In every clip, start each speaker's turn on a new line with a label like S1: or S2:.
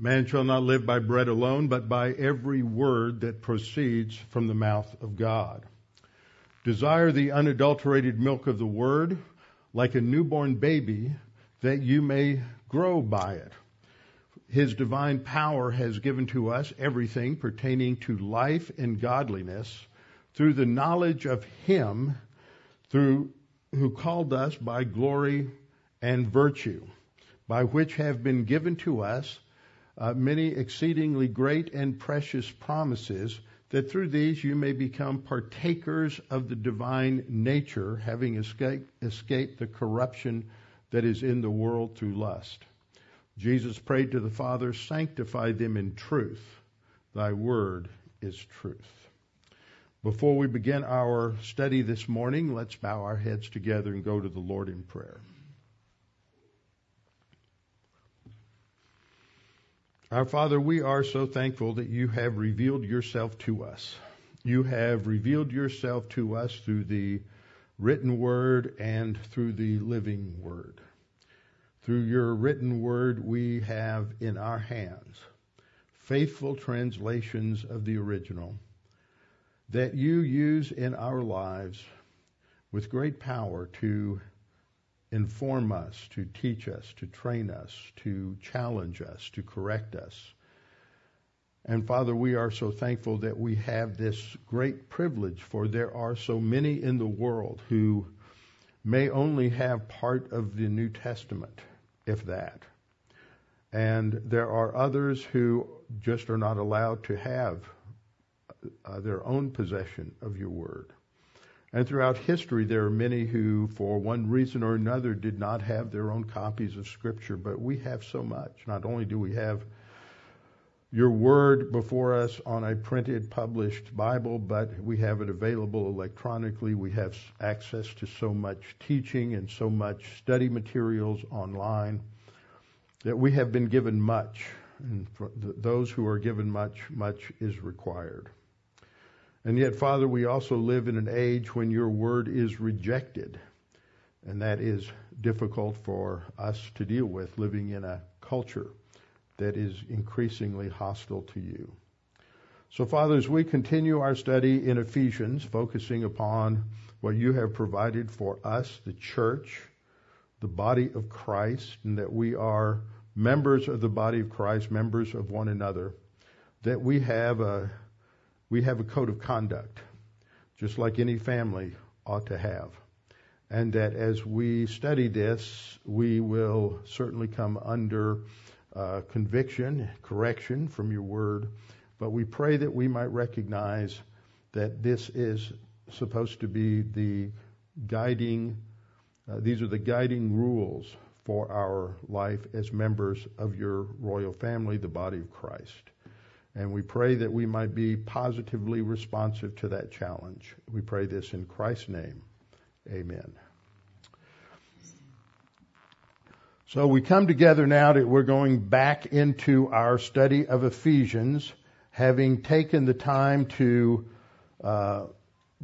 S1: Man shall not live by bread alone, but by every word that proceeds from the mouth of God. Desire the unadulterated milk of the word, like a newborn baby, that you may grow by it. His divine power has given to us everything pertaining to life and godliness through the knowledge of Him through who called us by glory and virtue, by which have been given to us uh, many exceedingly great and precious promises, that through these you may become partakers of the divine nature, having escaped, escaped the corruption that is in the world through lust. Jesus prayed to the Father, sanctify them in truth. Thy word is truth. Before we begin our study this morning, let's bow our heads together and go to the Lord in prayer. Our Father, we are so thankful that you have revealed yourself to us. You have revealed yourself to us through the written word and through the living word. Through your written word, we have in our hands faithful translations of the original that you use in our lives with great power to inform us, to teach us, to train us, to challenge us, to correct us. And Father, we are so thankful that we have this great privilege, for there are so many in the world who may only have part of the New Testament, if that. And there are others who just are not allowed to have uh, their own possession of your word. And throughout history, there are many who, for one reason or another, did not have their own copies of Scripture, but we have so much. Not only do we have your word before us on a printed, published Bible, but we have it available electronically. We have access to so much teaching and so much study materials online that we have been given much. And for those who are given much, much is required. And yet, Father, we also live in an age when your word is rejected. And that is difficult for us to deal with living in a culture that is increasingly hostile to you. So, Father, as we continue our study in Ephesians, focusing upon what you have provided for us, the church, the body of Christ, and that we are members of the body of Christ, members of one another, that we have a we have a code of conduct, just like any family ought to have. And that as we study this, we will certainly come under uh, conviction, correction from your word. But we pray that we might recognize that this is supposed to be the guiding, uh, these are the guiding rules for our life as members of your royal family, the body of Christ. And we pray that we might be positively responsive to that challenge. We pray this in Christ's name. Amen. So we come together now that we're going back into our study of Ephesians, having taken the time to uh,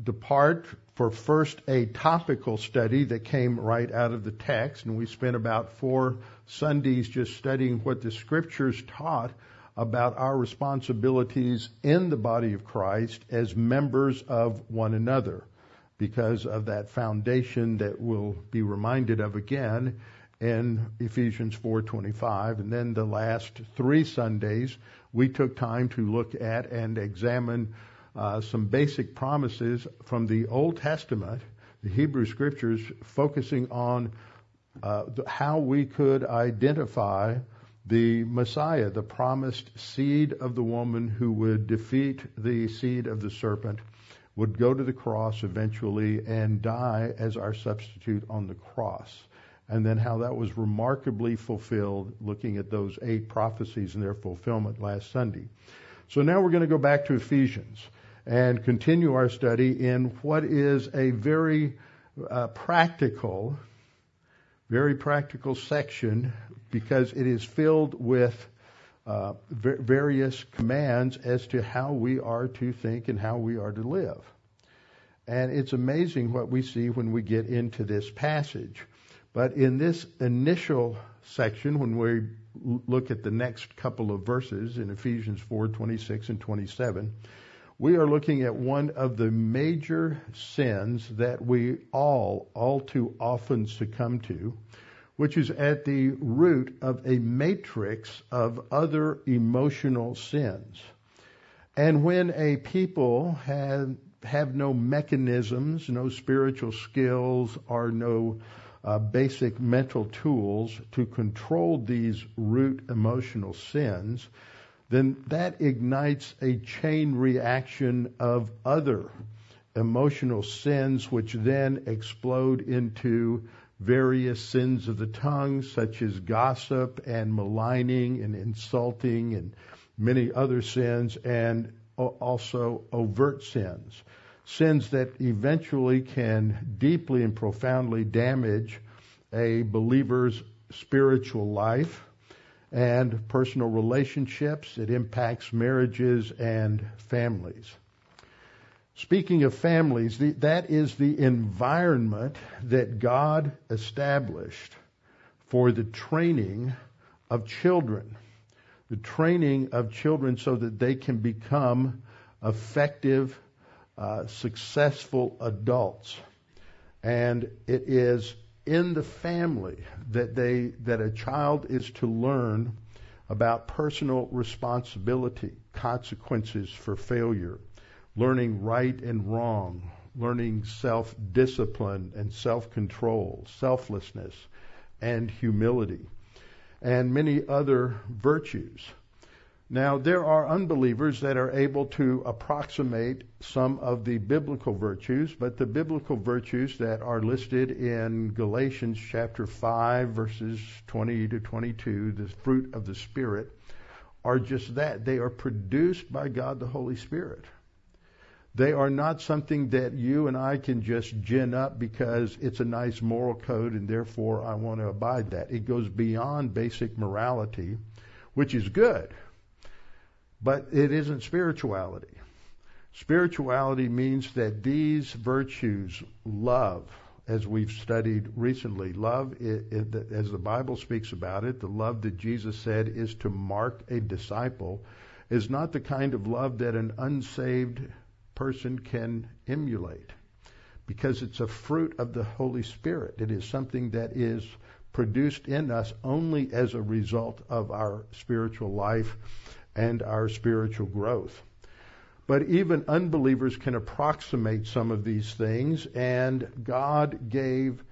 S1: depart for first a topical study that came right out of the text, and we spent about four Sundays just studying what the scriptures taught about our responsibilities in the body of Christ as members of one another because of that foundation that we'll be reminded of again in Ephesians 4:25 and then the last 3 Sundays we took time to look at and examine uh, some basic promises from the Old Testament the Hebrew scriptures focusing on uh, how we could identify the Messiah, the promised seed of the woman who would defeat the seed of the serpent, would go to the cross eventually and die as our substitute on the cross. And then how that was remarkably fulfilled, looking at those eight prophecies and their fulfillment last Sunday. So now we're going to go back to Ephesians and continue our study in what is a very uh, practical, very practical section because it is filled with uh, various commands as to how we are to think and how we are to live. And it's amazing what we see when we get into this passage. But in this initial section, when we look at the next couple of verses in Ephesians 4 26 and 27, we are looking at one of the major sins that we all, all too often succumb to, which is at the root of a matrix of other emotional sins. And when a people have, have no mechanisms, no spiritual skills, or no uh, basic mental tools to control these root emotional sins, then that ignites a chain reaction of other emotional sins, which then explode into various sins of the tongue, such as gossip and maligning and insulting and many other sins, and also overt sins. Sins that eventually can deeply and profoundly damage a believer's spiritual life and personal relationships. It impacts marriages and families. Speaking of families, the, that is the environment that God established for the training of children. The training of children so that they can become effective, uh, successful adults. And it is in the family that they that a child is to learn about personal responsibility, consequences for failure, learning right and wrong, learning self discipline and self control, selflessness, and humility, and many other virtues. Now, there are unbelievers that are able to approximate some of the biblical virtues, but the biblical virtues that are listed in Galatians chapter 5, verses 20 to 22, the fruit of the Spirit, are just that. They are produced by God the Holy Spirit. They are not something that you and I can just gin up because it's a nice moral code and therefore I want to abide that. It goes beyond basic morality, which is good, but it isn't spirituality. Spirituality means that these virtues, love, as we've studied recently, love, it, it, as the Bible speaks about it, the love that Jesus said is to mark a disciple, is not the kind of love that an unsaved person can emulate because it's a fruit of the Holy Spirit. It is something that is produced in us only as a result of our spiritual life and our spiritual growth. But even unbelievers can approximate some of these things, and God gave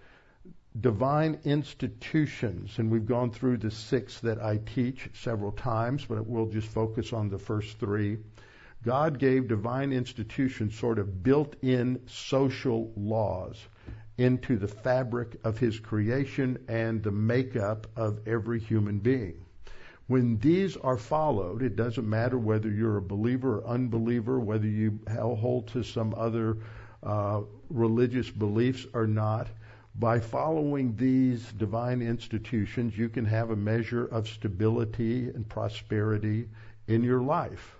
S1: divine institutions, and we've gone through the six that I teach several times, but we'll just focus on the first three. God gave divine institutions sort of built in social laws into the fabric of His creation and the makeup of every human being. When these are followed, it doesn't matter whether you're a believer or unbeliever, whether you hold to some other uh, religious beliefs or not. By following these divine institutions, you can have a measure of stability and prosperity in your life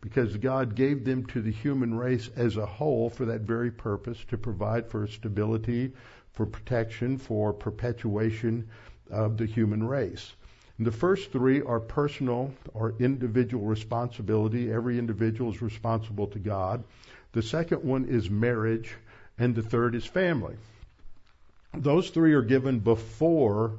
S1: because God gave them to the human race as a whole for that very purpose to provide for stability, for protection, for perpetuation of the human race. And the first three are personal or individual responsibility. Every individual is responsible to God. The second one is marriage, and the third is family. Those three are given before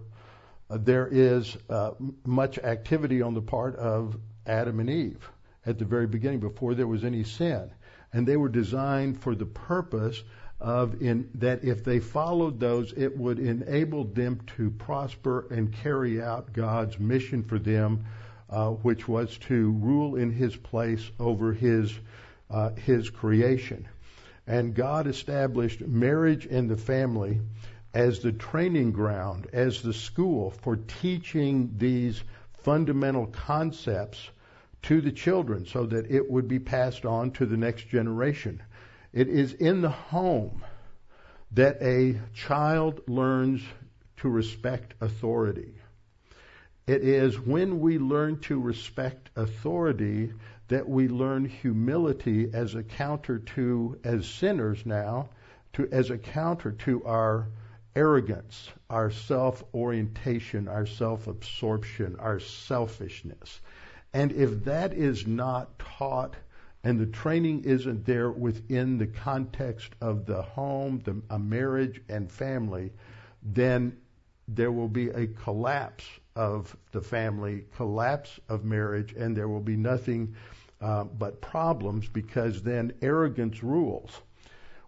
S1: there is uh, much activity on the part of Adam and Eve at the very beginning before there was any sin. And they were designed for the purpose of in that if they followed those, it would enable them to prosper and carry out God's mission for them, uh, which was to rule in His place over His uh, His creation. And God established marriage and the family as the training ground, as the school for teaching these fundamental concepts to the children so that it would be passed on to the next generation. It is in the home that a child learns to respect authority. It is when we learn to respect authority that we learn humility as a counter to, as sinners now, to, as a counter to our arrogance, our self orientation, our self absorption, our selfishness. And if that is not taught and the training isn't there within the context of the home, the, a marriage, and family, then there will be a collapse of the family, collapse of marriage, and there will be nothing uh, but problems because then arrogance rules.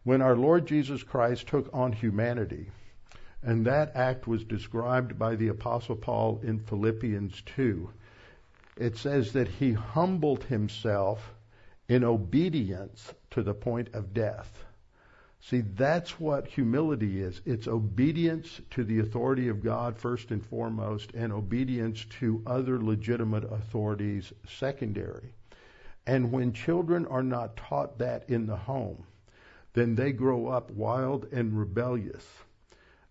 S1: When our Lord Jesus Christ took on humanity, and that act was described by the Apostle Paul in Philippians 2, it says that he humbled himself in obedience to the point of death. See, that's what humility is. It's obedience to the authority of God first and foremost, and obedience to other legitimate authorities secondary. And when children are not taught that in the home, then they grow up wild and rebellious.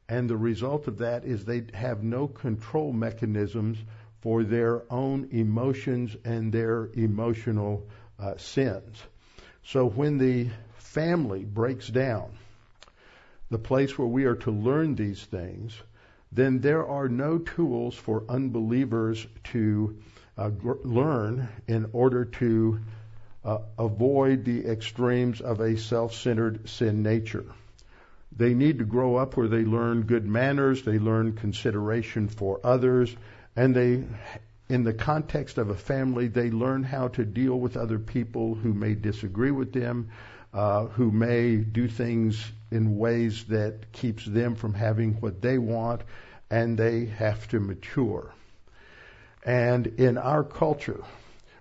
S1: And the result of that is they have no control mechanisms for their own emotions and their emotional uh, sins. So when the family breaks down, the place where we are to learn these things, then there are no tools for unbelievers to uh, gr- learn in order to uh, avoid the extremes of a self centered sin nature. They need to grow up where they learn good manners, they learn consideration for others, and they in the context of a family, they learn how to deal with other people who may disagree with them, uh, who may do things in ways that keeps them from having what they want, and they have to mature. And in our culture,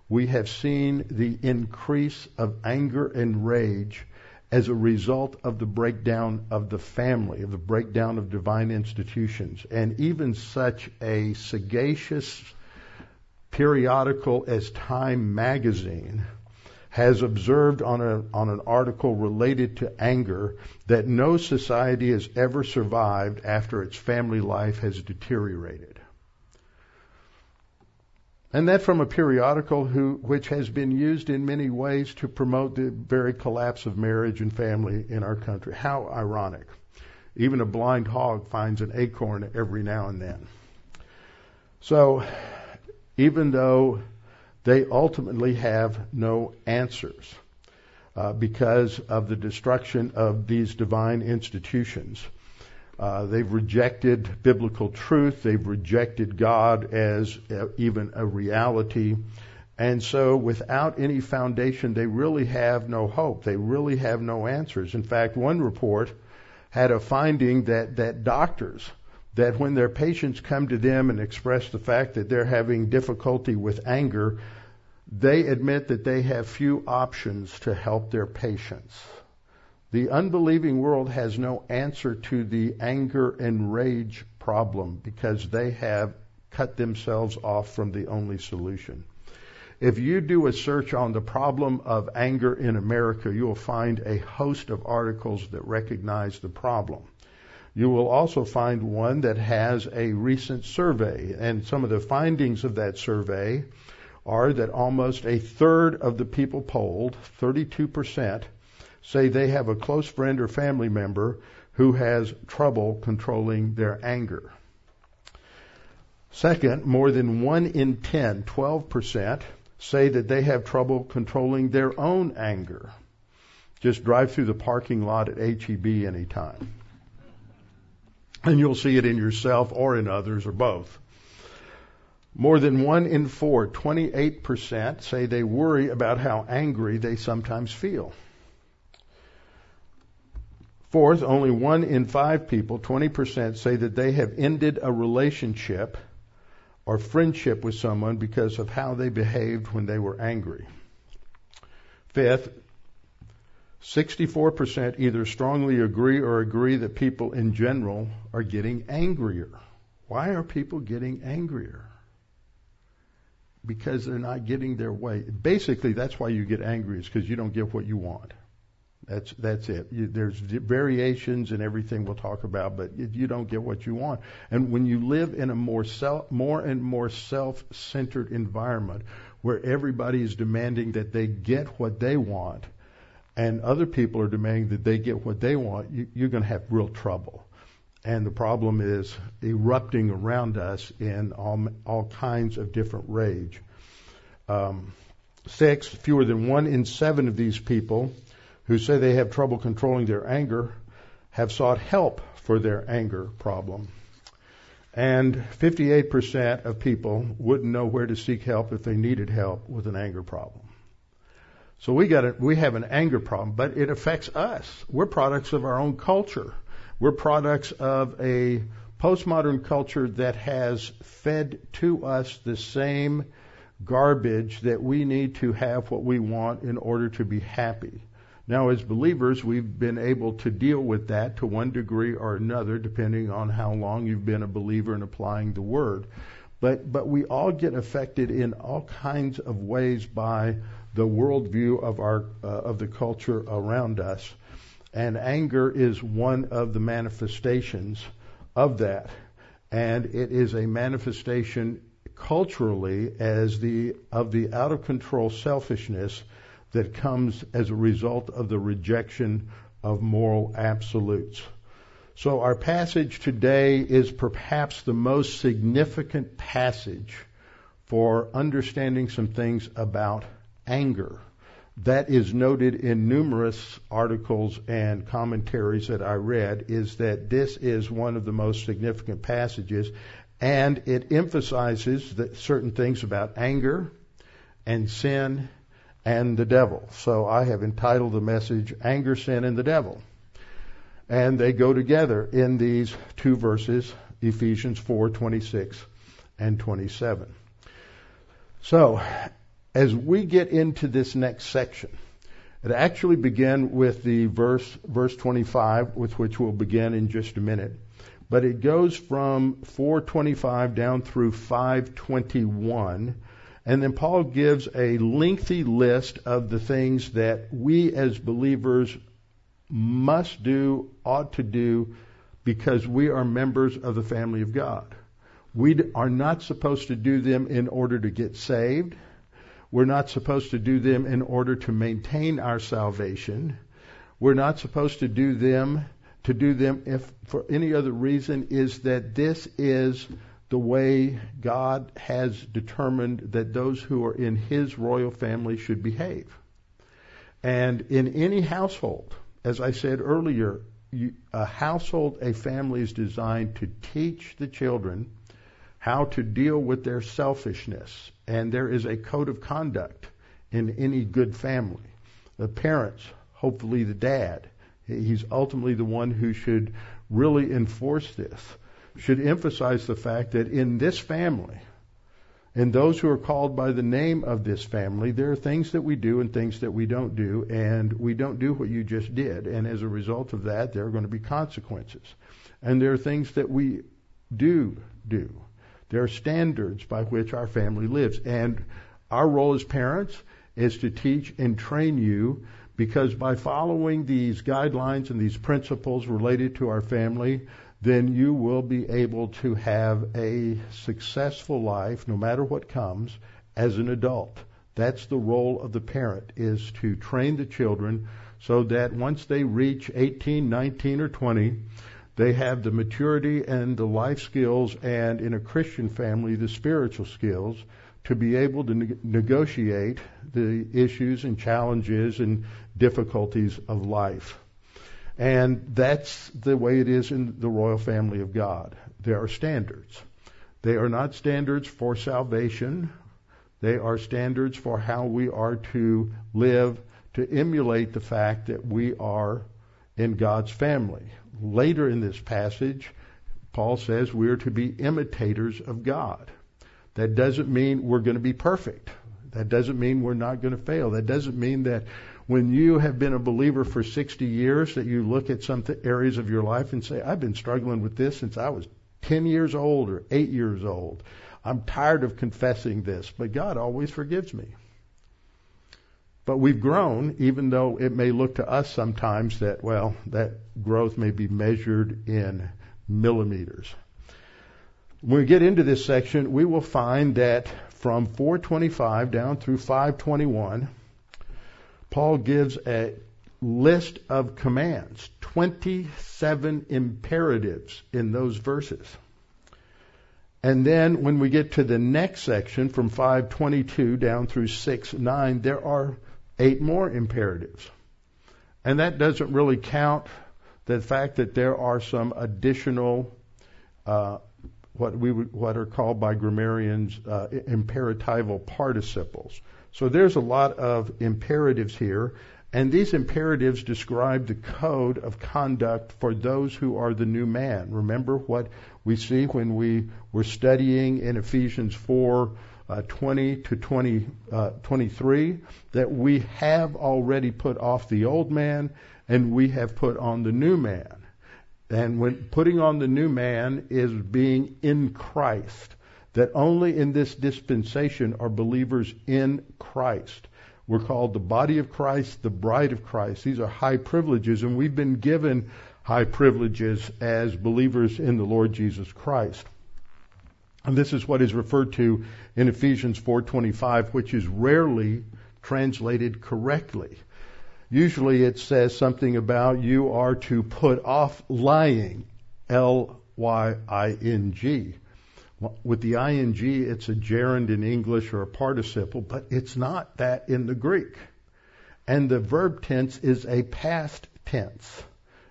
S1: we have seen the increase of anger and rage as a result of the breakdown of the family, of the breakdown of divine institutions. And even such a sagacious periodical as Time magazine has observed on, a, on an article related to anger that no society has ever survived after its family life has deteriorated. And that from a periodical who, which has been used in many ways to promote the very collapse of marriage and family in our country. How ironic. Even a blind hog finds an acorn every now and then. So, even though they ultimately have no answers uh, because of the destruction of these divine institutions. Uh, they've rejected biblical truth. They've rejected God as a, even a reality. And so, without any foundation, they really have no hope. They really have no answers. In fact, one report had a finding that, that doctors that when their patients come to them and express the fact that they're having difficulty with anger, they admit that they have few options to help their patients. The unbelieving world has no answer to the anger and rage problem because they have cut themselves off from the only solution. If you do a search on the problem of anger in America, you'll find a host of articles that recognize the problem. You will also find one that has a recent survey, and some of the findings of that survey are that almost a third of the people polled, 32%, say they have a close friend or family member who has trouble controlling their anger. Second, more than 1 in 10, 12%, say that they have trouble controlling their own anger. Just drive through the parking lot at HEB anytime and you'll see it in yourself or in others or both. More than one in four, 28%, say they worry about how angry they sometimes feel. Fourth, only one in five people, 20%, say that they have ended a relationship or friendship with someone because of how they behaved when they were angry. Fifth, 64% either strongly agree or agree that people in general are getting angrier. Why are people getting angrier? Because they're not getting their way. Basically, that's why you get angry, is because you don't get what you want. That's that's it. You, there's variations and everything we'll talk about, but you don't get what you want. And when you live in a more self, more and more self-centered environment where everybody is demanding that they get what they want, and other people are demanding that they get what they want, you, you're going to have real trouble. and the problem is erupting around us in all, all kinds of different rage. Um, six, fewer than one in seven of these people who say they have trouble controlling their anger have sought help for their anger problem. And 58% of people wouldn't know where to seek help if they needed help with an anger problem. So we got a, we have an anger problem, but it affects us. We're products of our own culture. We're products of a postmodern culture that has fed to us the same garbage that we need to have what we want in order to be happy. Now, as believers, we've been able to deal with that to one degree or another, depending on how long you've been a believer in applying the Word. But, but we all get affected in all kinds of ways by the worldview of our uh, of the culture around us, and anger is one of the manifestations of that, and it is a manifestation culturally as the of the out of control selfishness that comes as a result of the rejection of moral absolutes. So our passage today is perhaps the most significant passage for understanding some things about anger. That is noted in numerous articles and commentaries that I read is that this is one of the most significant passages and it emphasizes certain things about anger and sin and the devil. So I have entitled the message Anger, Sin, and the Devil. And they go together in these two verses, Ephesians 4:26 and 27. So, as we get into this next section, it actually began with the verse verse 25 with which we'll begin in just a minute. But it goes from 425 down through 521 and then Paul gives a lengthy list of the things that we as believers must do, ought to do, because we are members of the family of God. We are not supposed to do them in order to get saved. We're not supposed to do them in order to maintain our salvation. We're not supposed to do them to do them if for any other reason is that this is the way God has determined that those who are in His royal family should behave. And in any household, as I said earlier, you, a household, a family is designed to teach the children how to deal with their selfishness. And there is a code of conduct in any good family. The parents, hopefully the dad, he's ultimately the one who should really enforce this should emphasize the fact that in this family, and those who are called by the name of this family, there are things that we do and things that we don't do, and we don't do what you just did. And as a result of that, there are going to be consequences. And there are things that we do do. There are standards by which our family lives. And our role as parents is to teach and train you because by following these guidelines and these principles related to our family, then you will be able to have a successful life no matter what comes as an adult. That's the role of the parent is to train the children so that once they reach 18, 19 or 20, they have the maturity and the life skills and in a Christian family the spiritual skills to be able to ne- negotiate the issues and challenges and difficulties of life. And that's the way it is in the royal family of God. There are standards. They are not standards for salvation. They are standards for how we are to live to emulate the fact that we are in God's family. Later in this passage, Paul says we are to be imitators of God. That doesn't mean we're going to be perfect. That doesn't mean we're not going to fail. That doesn't mean that when you have been a believer for 60 years that you look at some th- areas of your life and say, I've been struggling with this since I was 10 years old or 8 years old. I'm tired of confessing this, but God always forgives me. But we've grown, even though it may look to us sometimes that, well, that growth may be measured in millimeters. When we get into this section, we will find that from 425 down through 521, Paul gives a list of commands, 27 imperatives in those verses. And then when we get to the next section from 522 down through 6 9, there are eight more imperatives. And that doesn't really count the fact that there are some additional, uh, what we would, what are called by grammarians uh, imperatival participles. So there's a lot of imperatives here, and these imperatives describe the code of conduct for those who are the new man. Remember what we see when we were studying in Ephesians 4 uh, 20 to 20, uh, 23 that we have already put off the old man and we have put on the new man. And when putting on the new man is being in Christ. That only in this dispensation are believers in Christ. We're called the body of Christ, the bride of Christ. These are high privileges, and we've been given high privileges as believers in the Lord Jesus Christ. And this is what is referred to in Ephesians 4:25, which is rarely translated correctly. Usually it says something about you are to put off lying, L Y I N G. With the ing, it's a gerund in English or a participle, but it's not that in the Greek. And the verb tense is a past tense.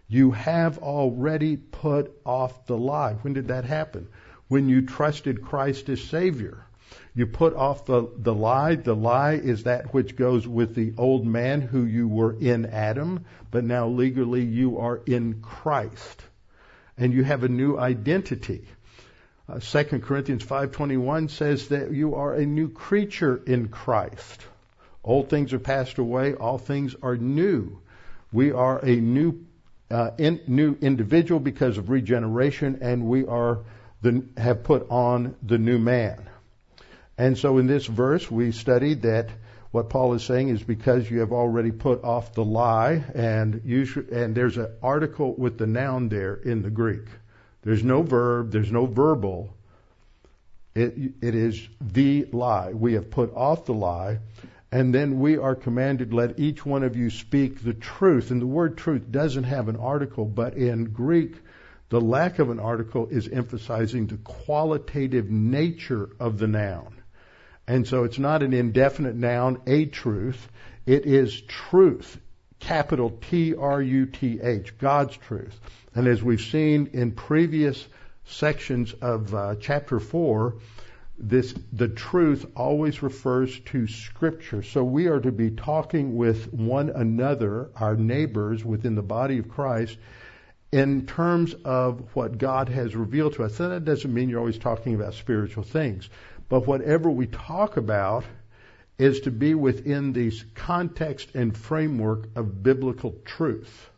S1: You have already put off the lie. When did that happen? When you trusted Christ as Savior. You put off the, the lie. The lie is that which goes with the old man who you were in Adam, but now legally you are in Christ. And you have a new identity. Uh, 2 Corinthians 5:21 says that you are a new creature in Christ. Old things are passed away, all things are new. We are a new uh, in, new individual because of regeneration, and we are the, have put on the new man. And so in this verse, we studied that what Paul is saying is because you have already put off the lie, and you should, and there's an article with the noun there in the Greek. There's no verb, there's no verbal. It, it is the lie. We have put off the lie, and then we are commanded, let each one of you speak the truth. And the word truth doesn't have an article, but in Greek, the lack of an article is emphasizing the qualitative nature of the noun. And so it's not an indefinite noun, a truth. It is truth, capital T R U T H, God's truth. And as we've seen in previous sections of uh, chapter 4, this the truth always refers to scripture. So we are to be talking with one another our neighbors within the body of christ in terms of what god has revealed to us. And that doesn't mean you're always talking about spiritual things but whatever we talk about is to be within the context and framework of biblical truth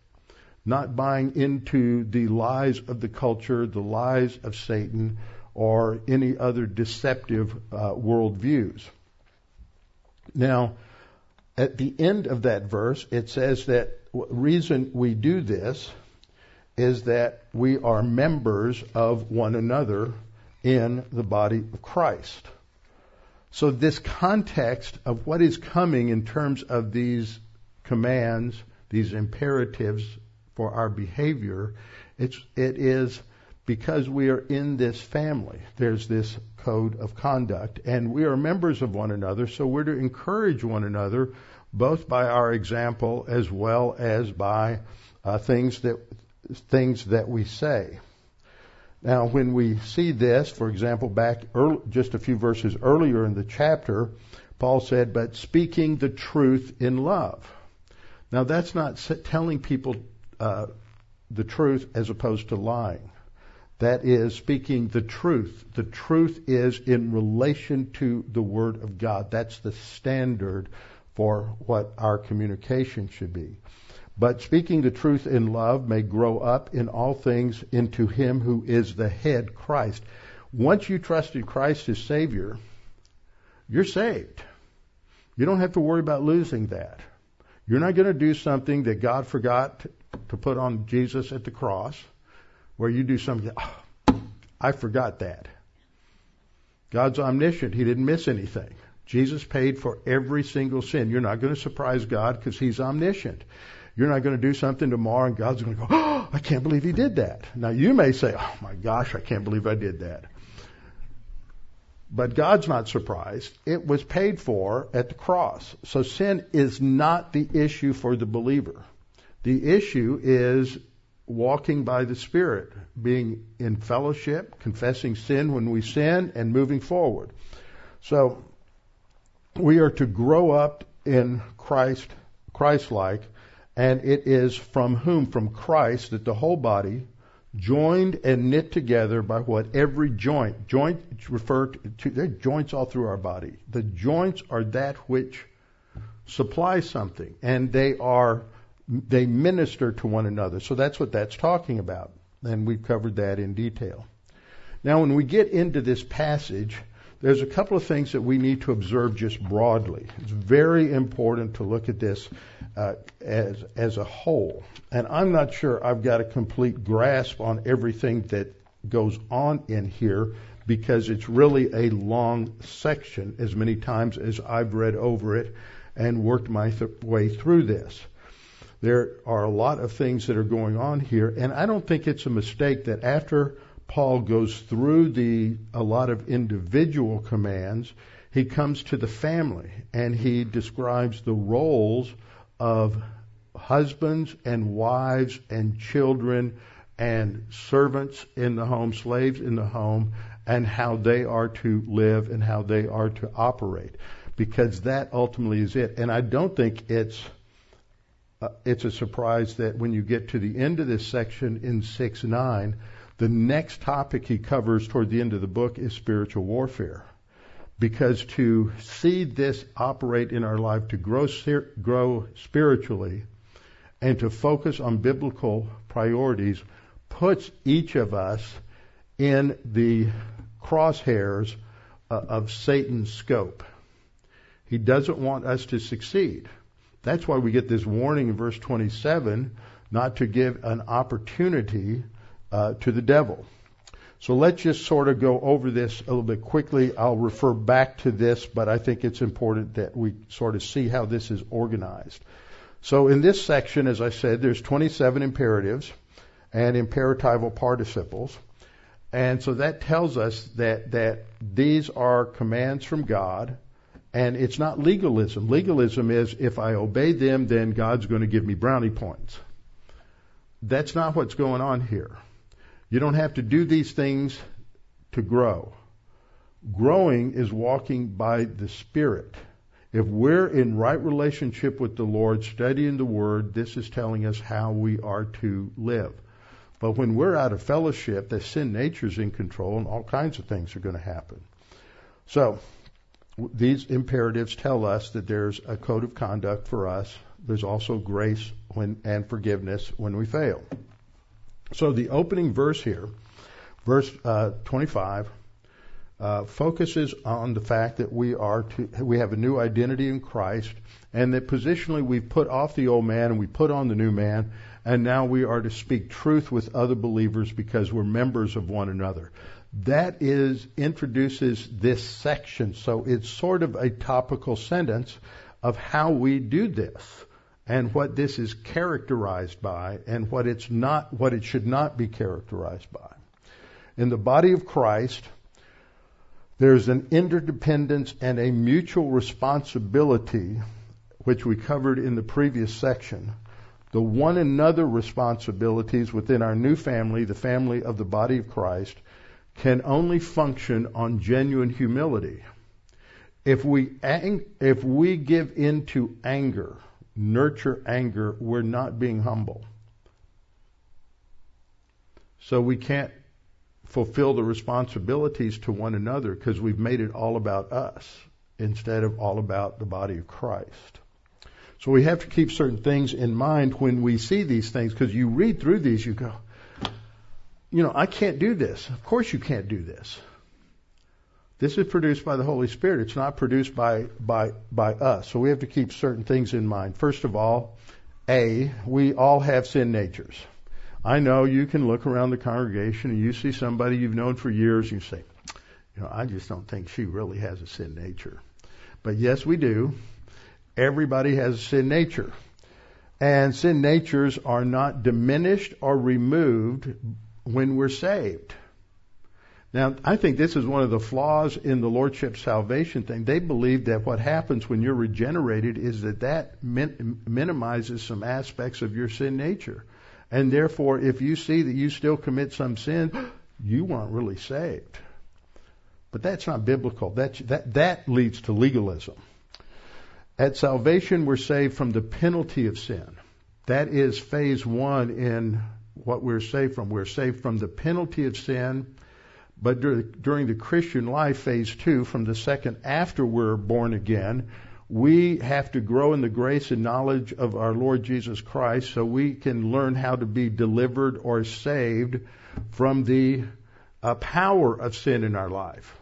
S1: not buying into the lies of the culture the lies of satan or any other deceptive uh, worldviews. Now, at the end of that verse, it says that reason we do this is that we are members of one another in the body of Christ. So this context of what is coming in terms of these commands, these imperatives for our behavior, it's, it is because we are in this family. There's this code of conduct, and we are members of one another, so we're to encourage one another, both by our example as well as by uh, things that things that we say. Now, when we see this, for example, back early, just a few verses earlier in the chapter, Paul said, "But speaking the truth in love." Now, that's not telling people the truth as opposed to lying. That is speaking the truth. The truth is in relation to the Word of God. That's the standard for what our communication should be. But speaking the truth in love may grow up in all things into Him who is the head, Christ. Once you trusted Christ as Savior, you're saved. You don't have to worry about losing that. You're not going to do something that God forgot to put on Jesus at the cross where you do something, oh, I forgot that. God's omniscient. He didn't miss anything. Jesus paid for every single sin. You're not going to surprise God because He's omniscient. You're not going to do something tomorrow and God's going to go, oh, I can't believe he did that. Now you may say, oh my gosh, I can't believe I did that. But God's not surprised. It was paid for at the cross. So sin is not the issue for the believer. The issue is walking by the Spirit, being in fellowship, confessing sin when we sin, and moving forward. So we are to grow up in Christ, Christ-like, and it is from whom? From Christ that the whole body, joined and knit together by what every joint, joint refer to, there joints all through our body. The joints are that which supply something, and they are they minister to one another. So that's what that's talking about. And we've covered that in detail. Now, when we get into this passage, there's a couple of things that we need to observe just broadly. It's very important to look at this uh, as as a whole. And I'm not sure I've got a complete grasp on everything that goes on in here because it's really a long section as many times as I've read over it and worked my th- way through this. There are a lot of things that are going on here, and I don't think it's a mistake that after Paul goes through the a lot of individual commands, he comes to the family and he describes the roles of husbands and wives and children and servants in the home, slaves in the home, and how they are to live and how they are to operate. Because that ultimately is it. And I don't think it's uh, it's a surprise that when you get to the end of this section in 6 9, the next topic he covers toward the end of the book is spiritual warfare. Because to see this operate in our life, to grow, grow spiritually, and to focus on biblical priorities puts each of us in the crosshairs uh, of Satan's scope. He doesn't want us to succeed. That's why we get this warning in verse 27 not to give an opportunity uh, to the devil. So let's just sort of go over this a little bit quickly. I'll refer back to this, but I think it's important that we sort of see how this is organized. So in this section, as I said, there's 27 imperatives and imperatival participles. And so that tells us that, that these are commands from God and it's not legalism. Legalism is if I obey them, then God's going to give me brownie points. That's not what's going on here. You don't have to do these things to grow. Growing is walking by the Spirit. If we're in right relationship with the Lord, studying the Word, this is telling us how we are to live. But when we're out of fellowship, the sin nature is in control and all kinds of things are going to happen. So, these imperatives tell us that there's a code of conduct for us. There's also grace when, and forgiveness when we fail. So the opening verse here, verse uh, 25, uh, focuses on the fact that we are to, we have a new identity in Christ, and that positionally we've put off the old man and we put on the new man, and now we are to speak truth with other believers because we're members of one another that is introduces this section. So it's sort of a topical sentence of how we do this and what this is characterized by and what it's not what it should not be characterized by. In the body of Christ, there's an interdependence and a mutual responsibility which we covered in the previous section. The one another responsibilities within our new family, the family of the body of Christ, can only function on genuine humility. If we, ang- if we give in to anger, nurture anger, we're not being humble. So we can't fulfill the responsibilities to one another because we've made it all about us instead of all about the body of Christ. So we have to keep certain things in mind when we see these things because you read through these, you go, you know, I can't do this. Of course you can't do this. This is produced by the Holy Spirit. It's not produced by, by, by us. So we have to keep certain things in mind. First of all, A, we all have sin natures. I know you can look around the congregation and you see somebody you've known for years and you say, you know, I just don't think she really has a sin nature. But yes, we do. Everybody has a sin nature. And sin natures are not diminished or removed when we're saved. Now, I think this is one of the flaws in the Lordship salvation thing. They believe that what happens when you're regenerated is that that min- minimizes some aspects of your sin nature. And therefore, if you see that you still commit some sin, you weren't really saved. But that's not biblical. That, that, that leads to legalism. At salvation, we're saved from the penalty of sin. That is phase one in what we're saved from. We're saved from the penalty of sin but during the Christian life, phase two, from the second after we're born again, we have to grow in the grace and knowledge of our Lord Jesus Christ so we can learn how to be delivered or saved from the uh, power of sin in our life.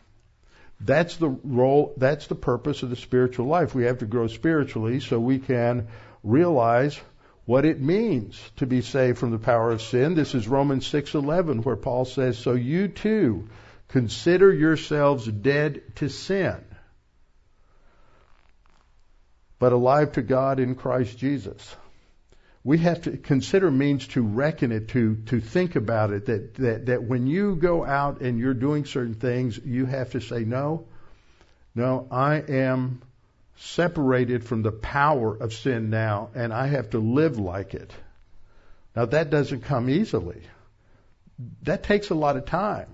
S1: That's the role, that's the purpose of the spiritual life. We have to grow spiritually so we can realize what it means to be saved from the power of sin. This is Romans 6:11 where Paul says, "So you too consider yourselves dead to sin, but alive to God in Christ Jesus." We have to consider means to reckon it, to to think about it. That that that when you go out and you're doing certain things, you have to say, "No, no, I am separated from the power of sin now, and I have to live like it. Now, that doesn't come easily. That takes a lot of time.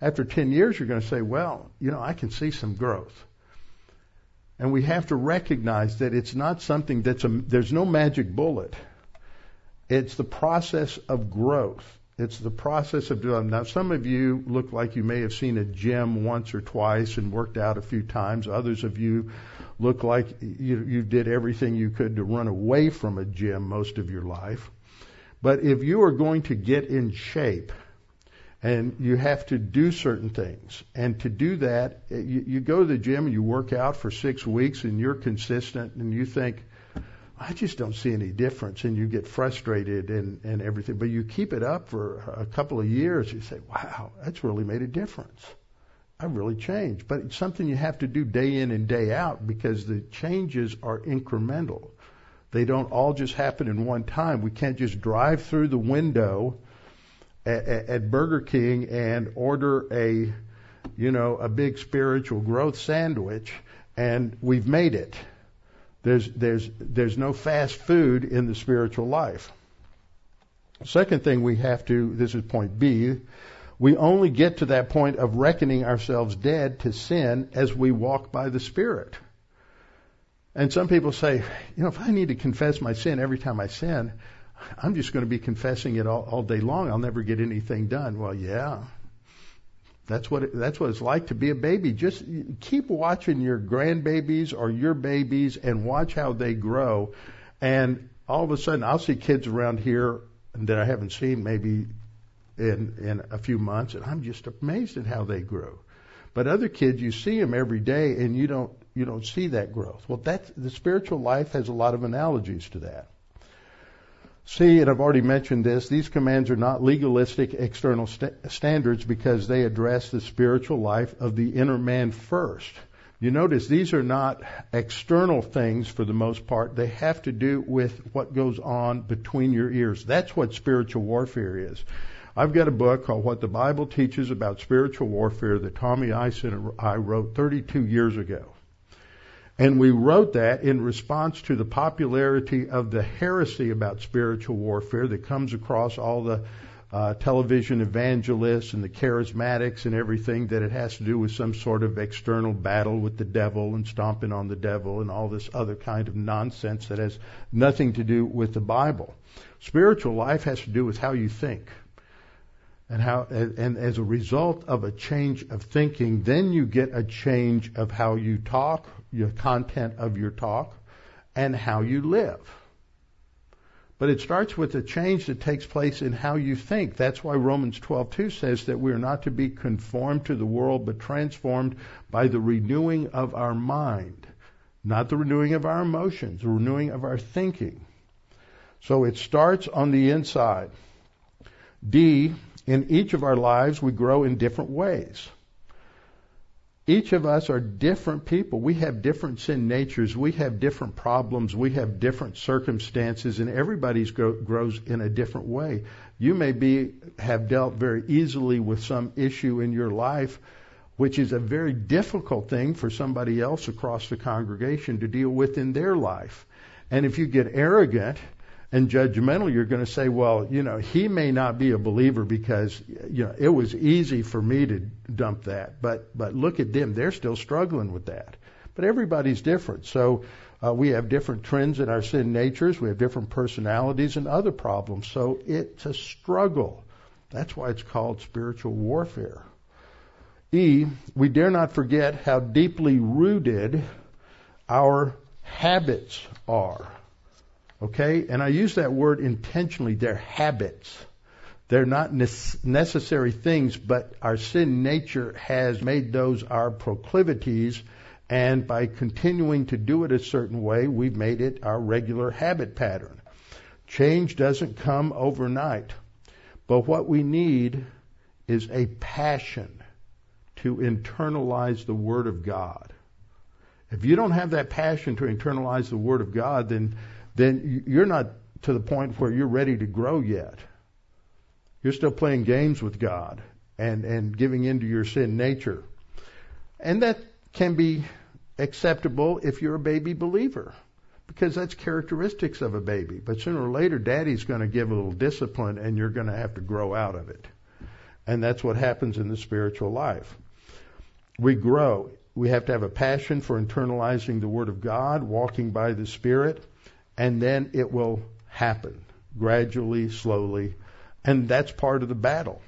S1: After 10 years, you're going to say, well, you know, I can see some growth. And we have to recognize that it's not something that's a, there's no magic bullet. It's the process of growth. It's the process of doing. Now, some of you look like you may have seen a gym once or twice and worked out a few times. Others of you look like you, you did everything you could to run away from a gym most of your life. But if you are going to get in shape, and you have to do certain things. And to do that, eh, you, you go to the gym and you work out for six weeks and you're consistent and you think, I just don't see any difference, and you get frustrated and, and everything. But you keep it up for a couple of years, you say, wow, that's really made a difference. I've really changed. But it's something you have to do day in and day out because the changes are incremental. They don't all just happen in one time. We can't just drive through the window at, at Burger King and order a, you know, a big spiritual growth sandwich and we've made it there's, there's, there's no fast food in the spiritual life. Second thing we have to, this is point B, we only get to that point of reckoning ourselves dead to sin as we walk by the Spirit. And some people say, you know, if I need to confess my sin every time I sin, I'm just going to be confessing it all, all day long. I'll never get anything done. Well, yeah, that's what it, that's what it's like to be a baby. Just keep watching your grandbabies or your babies and watch how they grow. And all of a sudden, I'll see kids around here that I haven't seen maybe in in a few months, and I'm just amazed at how they grow. But other kids, you see them every day, and you don't you don't see that growth. Well, that the spiritual life has a lot of analogies to that. See, and I've already mentioned this, these commands are not legalistic external st- standards because they address the spiritual life of the inner man first. You notice these are not external things for the most part. They have to do with what goes on between your ears. That's what spiritual warfare is. I've got a book called What the Bible Teaches About Spiritual Warfare that Tommy Ice and I wrote 32 years ago. And we wrote that in response to the popularity of the heresy about spiritual warfare that comes across all the uh, television evangelists and the charismatics and everything that it has to do with some sort of external battle with the devil and stomping on the devil and all this other kind of nonsense that has nothing to do with the Bible. Spiritual life has to do with how you think. And how, and as a result of a change of thinking, then you get a change of how you talk, your content of your talk, and how you live. But it starts with a change that takes place in how you think. That's why Romans 12:2 says that we are not to be conformed to the world, but transformed by the renewing of our mind, not the renewing of our emotions, the renewing of our thinking. So it starts on the inside. D, in each of our lives, we grow in different ways. each of us are different people. We have different sin natures. We have different problems. We have different circumstances, and everybody's grow, grows in a different way. You may be have dealt very easily with some issue in your life, which is a very difficult thing for somebody else across the congregation to deal with in their life. And if you get arrogant and judgmental, you're going to say, well, you know, he may not be a believer because, you know, it was easy for me to dump that. But, but look at them. They're still struggling with that. But everybody's different. So, uh, we have different trends in our sin natures. We have different personalities and other problems. So it's a struggle. That's why it's called spiritual warfare. E, we dare not forget how deeply rooted our habits are. Okay? And I use that word intentionally. They're habits. They're not necessary things, but our sin nature has made those our proclivities, and by continuing to do it a certain way, we've made it our regular habit pattern. Change doesn't come overnight, but what we need is a passion to internalize the Word of God. If you don't have that passion to internalize the Word of God, then then you're not to the point where you're ready to grow yet. You're still playing games with God and, and giving into your sin nature. And that can be acceptable if you're a baby believer because that's characteristics of a baby. But sooner or later, daddy's going to give a little discipline and you're going to have to grow out of it. And that's what happens in the spiritual life. We grow. We have to have a passion for internalizing the Word of God, walking by the Spirit and then it will happen gradually, slowly, and that's part of the battle.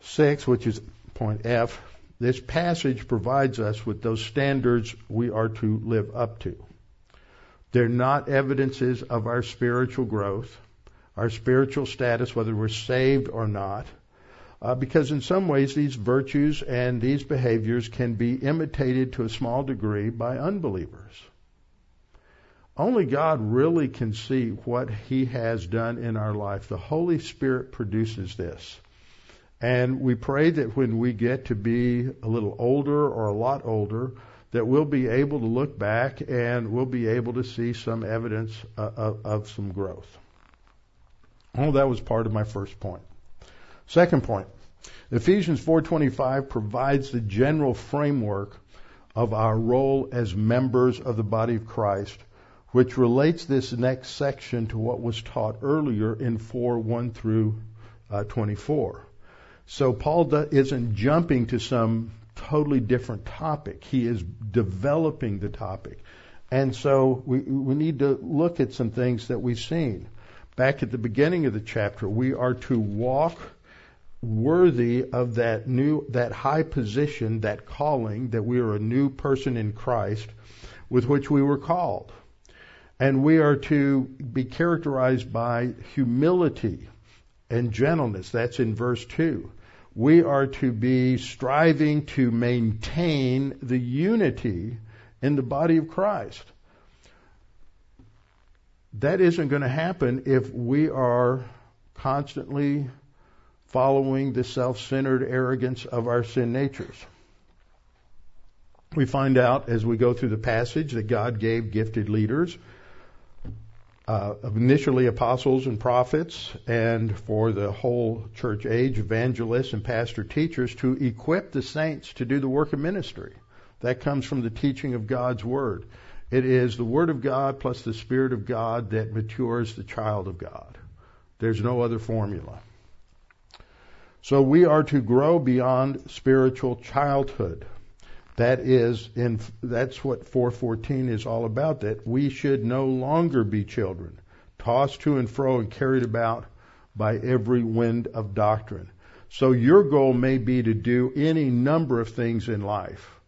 S1: Six, which is point F, this passage provides us with those standards we are to live up to. They're not evidences of our spiritual growth, our spiritual status, whether we're saved or not, uh, because in some ways these virtues and these behaviors can be imitated to a small degree by unbelievers. Only God really can see what He has done in our life. The Holy Spirit produces this. And we pray that when we get to be a little older or a lot older, that we'll be able to look back and we'll be able to see some evidence of, of, of some growth. Oh, that was part of my first point. Second point. Ephesians 4:25 provides the general framework of our role as members of the body of Christ which relates this next section to what was taught earlier in 4 1 through uh, 24. So Paul isn't jumping to some totally different topic. He is developing the topic. And so we, we need to look at some things that we've seen. Back at the beginning of the chapter, we are to walk worthy of that new, that high position, that calling, that we are a new person in Christ with which we were called. And we are to be characterized by humility and gentleness. That's in verse 2. We are to be striving to maintain the unity in the body of Christ. That isn't going to happen if we are constantly following the self centered arrogance of our sin natures. We find out as we go through the passage that God gave gifted leaders uh, initially apostles and prophets, and for the whole church age, evangelists and pastor teachers to equip the saints to do the work of ministry. That comes from the teaching of God's Word. It is the Word of God plus the Spirit of God that matures the child of God. There's no other formula. So we are to grow beyond spiritual childhood. That is in that's what 414 is all about that we should no longer be children tossed to and fro and carried about by every wind of doctrine. So your goal may be to do any number of things in life.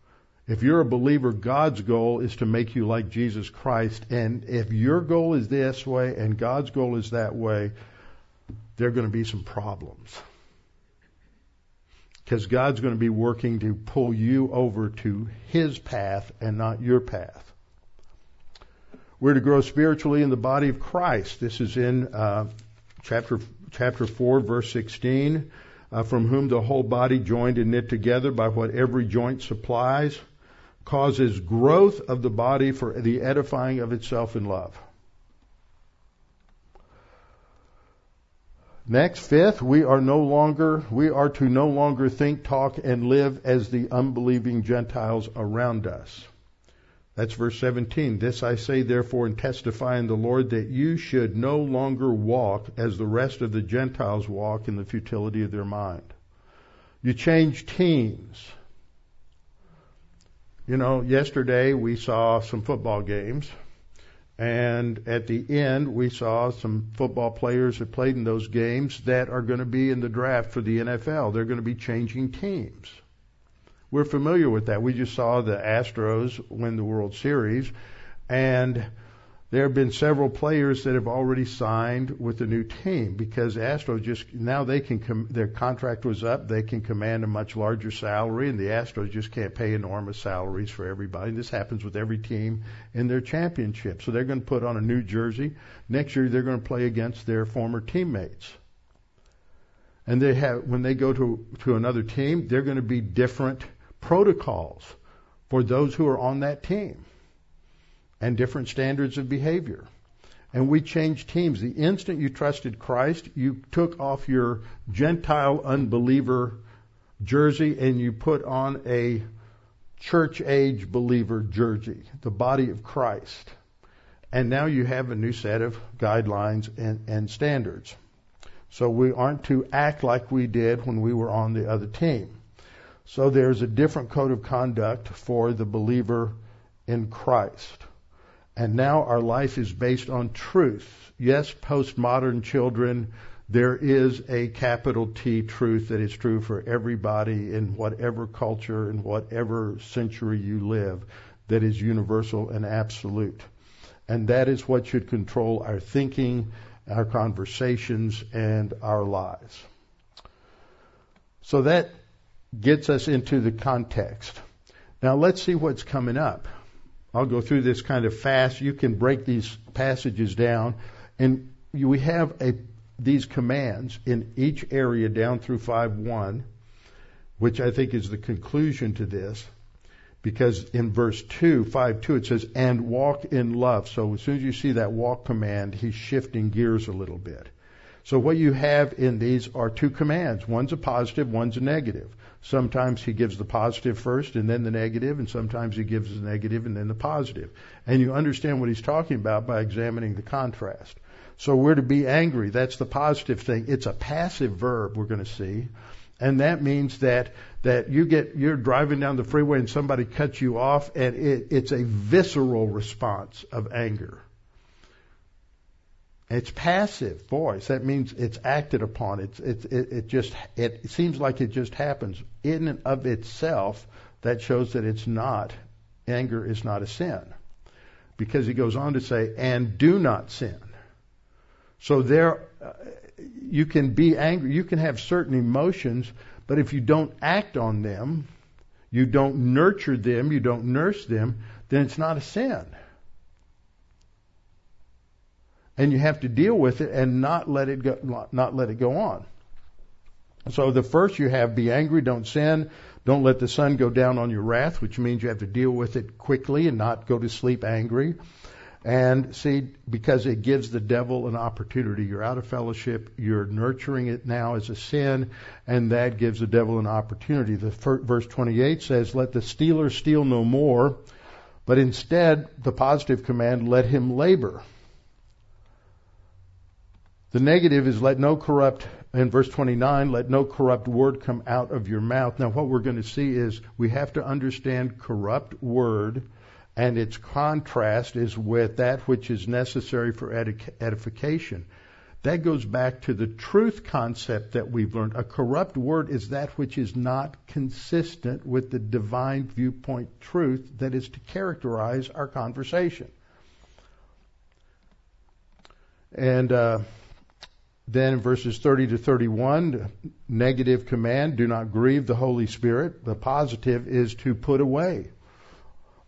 S1: If you're a believer, God's goal is to make you like Jesus Christ. And if your goal is this way and God's goal is that way, there are going to be some problems because God's going to be working to pull you over to His path and not your path. We're to grow spiritually in the body of Christ. This is in uh, chapter chapter four, verse sixteen. uh, from whom the whole body joined and knit together by what every joint supplies causes growth of the body for the edifying of itself in love. Next, fifth, we are no longer, we are to no longer think, talk, and live as the unbelieving Gentiles around us. That's verse 17. This I say therefore and testify in the Lord that you should no longer walk as the rest of the Gentiles walk in the futility of their mind. You change teams. You know, yesterday we saw some football games and at the end, we saw some football players that played in those games that are going to be in the draft for the NFL. They're going to be changing teams. We're familiar with that. We just saw the Astros win the World Series, and there have been several players that have already signed with the new team because Astros just now they can com- their contract was up, they can command a much larger salary, and the Astros just can't pay enormous salaries for everybody. This happens with every team in their championship. So they're going to put on a new jersey. Next year they're going to play against their former teammates. And they have when they go to to another team, they're going to be different protocols for those who are on that team and different standards of behavior. And we changed teams. The instant you trusted Christ, you took off your Gentile unbeliever jersey and you put on a church age believer jersey, the body of Christ. And now you have a new set of guidelines and, and standards. So we aren't to act like we did when we were on the other team. So there's a different code of conduct for the believer in Christ. And now our life is based on truth. Yes, postmodern children, there is a capital T truth that is true for everybody in whatever culture, in whatever century you live, that is universal and absolute. And that is what should control our thinking, our conversations, and our lives. So that gets us into the context. Now let's see what's coming up. I'll go through this kind of fast. You can break these passages down, and we have a, these commands in each area down through five one, which I think is the conclusion to this, because in verse 2, 5:2, it says, "And walk in love." So as soon as you see that walk command, he's shifting gears a little bit. So what you have in these are two commands. One's a positive, one's a negative. Sometimes he gives the positive first and then the negative, and sometimes he gives the negative and then the positive. And you understand what he's talking about by examining the contrast. So we're to be angry. That's the positive thing. It's a passive verb we're going to see. And that means that, that you get, you're driving down the freeway and somebody cuts you off and it, it's a visceral response of anger. It's passive voice. That means it's acted upon. It's, it's, it, it just, it seems like it just happens. In and of itself, that shows that it's not, anger is not a sin. Because he goes on to say, and do not sin. So there, uh, you can be angry, you can have certain emotions, but if you don't act on them, you don't nurture them, you don't nurse them, then it's not a sin and you have to deal with it and not let it go, not let it go on. So the first you have be angry, don't sin, don't let the sun go down on your wrath, which means you have to deal with it quickly and not go to sleep angry. And see, because it gives the devil an opportunity. You're out of fellowship, you're nurturing it now as a sin, and that gives the devil an opportunity. The verse 28 says, let the stealer steal no more, but instead, the positive command, let him labor. The negative is let no corrupt, in verse 29, let no corrupt word come out of your mouth. Now, what we're going to see is we have to understand corrupt word, and its contrast is with that which is necessary for edification. That goes back to the truth concept that we've learned. A corrupt word is that which is not consistent with the divine viewpoint truth that is to characterize our conversation. And uh, then verses 30 to 31, negative command, do not grieve the Holy Spirit. The positive is to put away.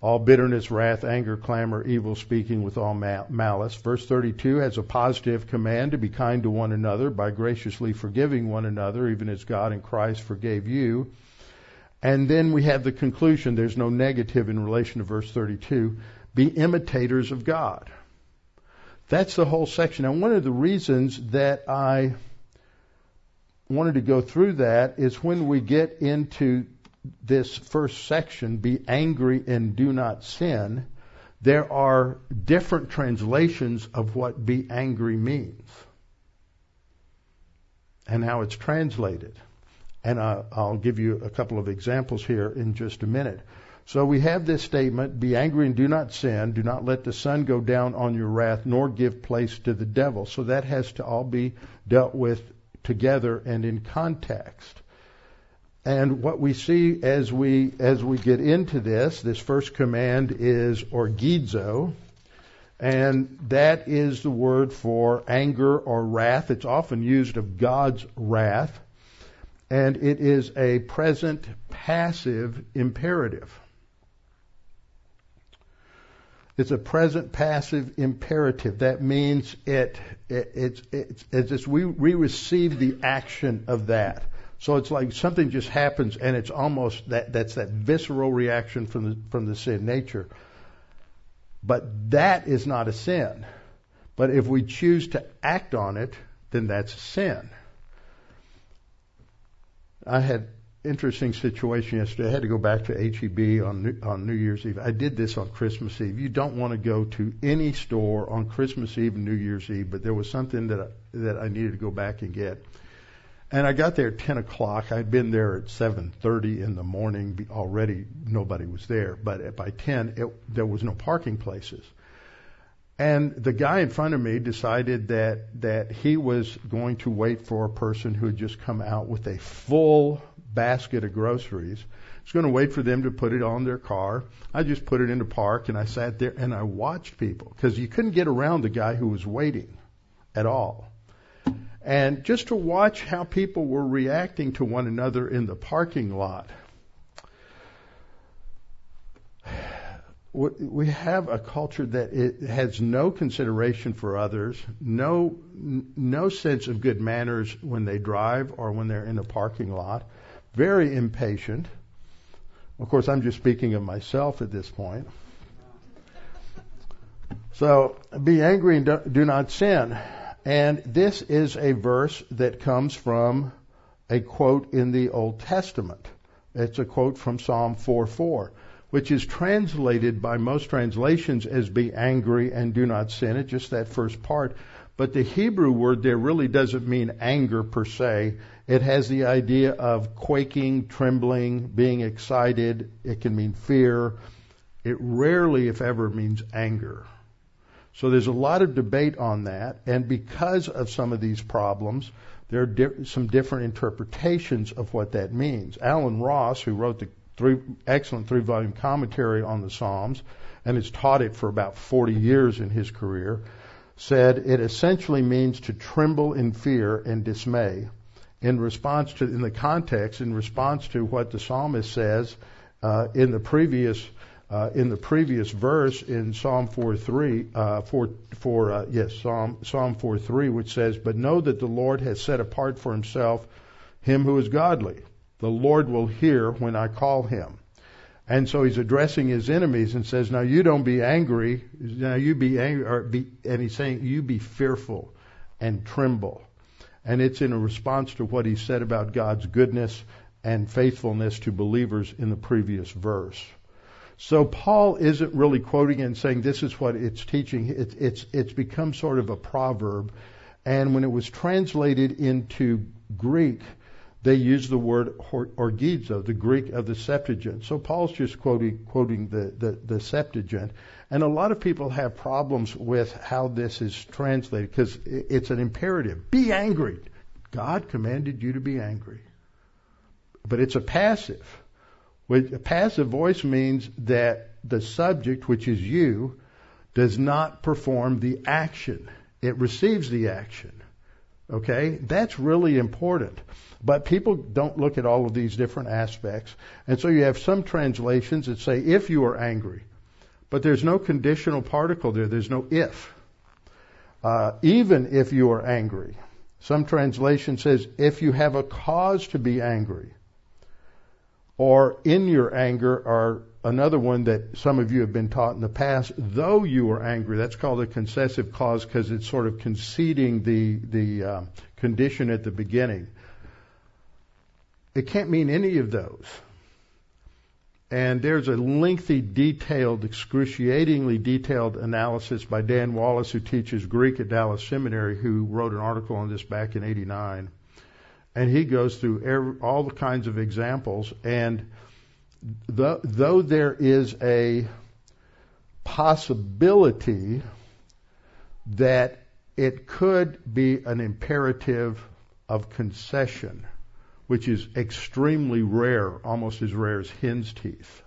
S1: all bitterness, wrath, anger, clamor, evil speaking with all malice. Verse 32 has a positive command to be kind to one another by graciously forgiving one another, even as God in Christ forgave you. And then we have the conclusion. There's no negative in relation to verse 32. Be imitators of God. That's the whole section. And one of the reasons that I wanted to go through that is when we get into this first section, be angry and do not sin, there are different translations of what be angry means and how it's translated. And I'll give you a couple of examples here in just a minute. So we have this statement, be angry and do not sin, do not let the sun go down on your wrath, nor give place to the devil. So that has to all be dealt with together and in context. And what we see as we as we get into this, this first command is orgizo, and that is the word for anger or wrath. It's often used of God's wrath, and it is a present passive imperative. It's a present passive imperative. That means it, it it's it's it's we we receive the action of that. So it's like something just happens, and it's almost that that's that visceral reaction from the from the sin nature. But that is not a sin. But if we choose to act on it, then that's a sin. I had interesting situation yesterday. I had to go back to HEB on New, on New Year's Eve. I did this on Christmas Eve. You don't want to go to any store on Christmas Eve and New Year's Eve, but there was something that I, that I needed to go back and get. And I got there at 10 o'clock. I'd been there at 7:30 in the morning. Already nobody was there, but by 10 it, there was no parking places. And the guy in front of me decided that that he was going to wait for a person who had just come out with a full basket of groceries. He was going to wait for them to put it on their car. I just put it in the park and I sat there and I watched people because you couldn't get around the guy who was waiting at all and just to watch how people were reacting to one another in the parking lot. We have a culture that has no consideration for others, no no sense of good manners when they drive or when they're in a parking lot. Very impatient. Of course, I'm just speaking of myself at this point. So, be angry and do not sin. And this is a verse that comes from a quote in the Old Testament. It's a quote from Psalm 4:4, which is translated by most translations as be angry and do not sin. It's just that first part. But the Hebrew word there really doesn't mean anger per se. It has the idea of quaking, trembling, being excited. It can mean fear. It rarely, if ever, means anger. So there's a lot of debate on that, and because of some of these problems, there are di- some different interpretations of what that means. Allen Ross, who wrote the three, excellent three volume commentary on the Psalms and has taught it for about 40 years in his career, said it essentially means to tremble in fear and dismay in response to, in the context, in response to what the psalmist says uh, in the previous uh, in the previous verse in Psalm 4:3, uh, 4, 4 uh, yes, Psalm Psalm 4:3, which says, "But know that the Lord has set apart for Himself him who is godly. The Lord will hear when I call him." And so he's addressing his enemies and says, "Now you don't be angry. Now you be angry." Be, and he's saying, "You be fearful and tremble." And it's in a response to what he said about God's goodness and faithfulness to believers in the previous verse. So Paul isn't really quoting and saying this is what it's teaching. It's it's it's become sort of a proverb, and when it was translated into Greek, they use the word orgizo, the Greek of the Septuagint. So Paul's just quoting quoting the, the, the Septuagint, and a lot of people have problems with how this is translated because it's an imperative: be angry. God commanded you to be angry, but it's a passive. A passive voice means that the subject, which is you, does not perform the action. It receives the action, Okay? That's really important. But people don't look at all of these different aspects. And so you have some translations that say, if you are angry. But there's no conditional particle there. There's no if. Uh, even if you are angry. Some translation says, if you have a cause to be angry. Or in your anger, or another one that some of you have been taught in the past, though you are angry. That's called a concessive clause because it's sort of conceding the, the uh, condition at the beginning. It can't mean any of those. And there's a lengthy, detailed, excruciatingly detailed analysis by Dan Wallace, who teaches Greek at Dallas Seminary, who wrote an article on this back in 89. And he goes through every, all the kinds of examples. And though there is a possibility that it could be an imperative of concession, which is extremely rare, almost as rare as hen's teeth.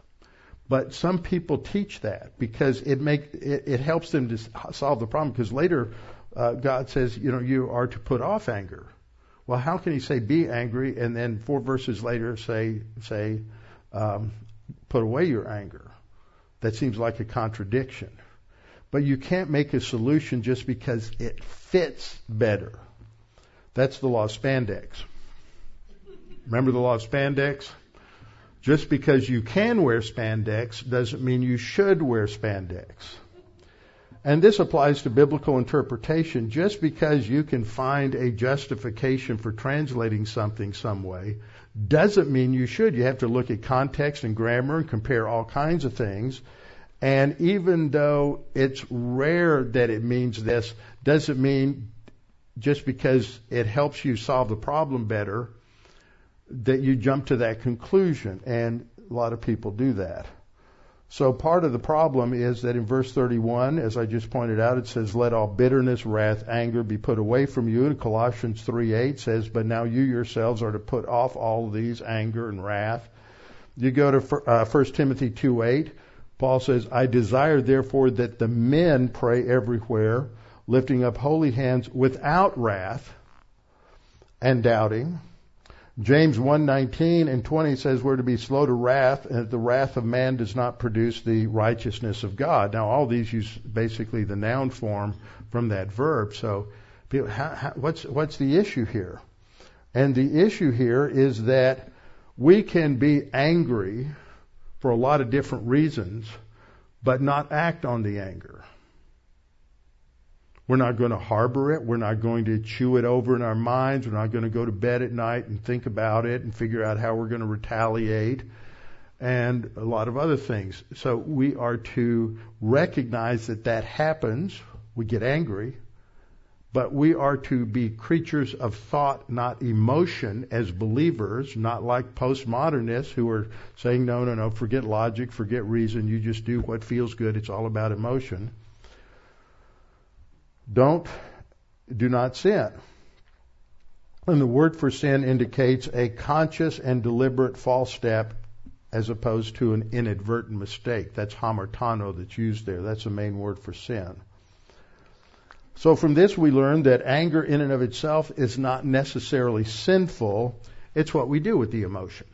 S1: But some people teach that because it make it, it helps them to solve the problem. Because later, uh, God says, you know, you are to put off anger. Well, how can He say be angry and then four verses later say say um, put away your anger? That seems like a contradiction. But you can't make a solution just because it fits better. That's the law of spandex. Remember the law of spandex? Just because you can wear spandex doesn't mean you should wear spandex. And this applies to biblical interpretation. Just because you can find a justification for translating something some way doesn't mean you should. You have to look at context and grammar and compare all kinds of things. And even though it's rare that it means this, doesn't mean just because it helps you solve the problem better that you jump to that conclusion. And a lot of people do that. So part of the problem is that in verse 31, as I just pointed out, it says, let all bitterness, wrath, anger be put away from you. And Colossians 3:8 says, but now you yourselves are to put off all of these, anger and wrath. You go to uh, 1 Timothy 2:8, Paul says, I desire therefore that the men pray everywhere, lifting up holy hands without wrath and doubting. James 1:19 and 20 says we're to be slow to wrath, and that the wrath of man does not produce the righteousness of God. Now, all these use basically the noun form from that verb. So, how, how, what's what's the issue here? And the issue here is that we can be angry for a lot of different reasons, but not act on the anger. We're not going to harbor it. We're not going to chew it over in our minds. We're not going to go to bed at night and think about it and figure out how we're going to retaliate and a lot of other things. So we are to recognize that that happens. We get angry, but we are to be creatures of thought, not emotion as believers, not like postmodernists who are saying, no, no, no, forget logic, forget reason, you just do what feels good, it's all about emotion. Don't, do not sin. And the word for sin indicates a conscious and deliberate false step as opposed to an inadvertent mistake. That's hamartano that's used there. That's the main word for sin. So from this we learn that anger in and of itself is not necessarily sinful. It's what we do with the emotion.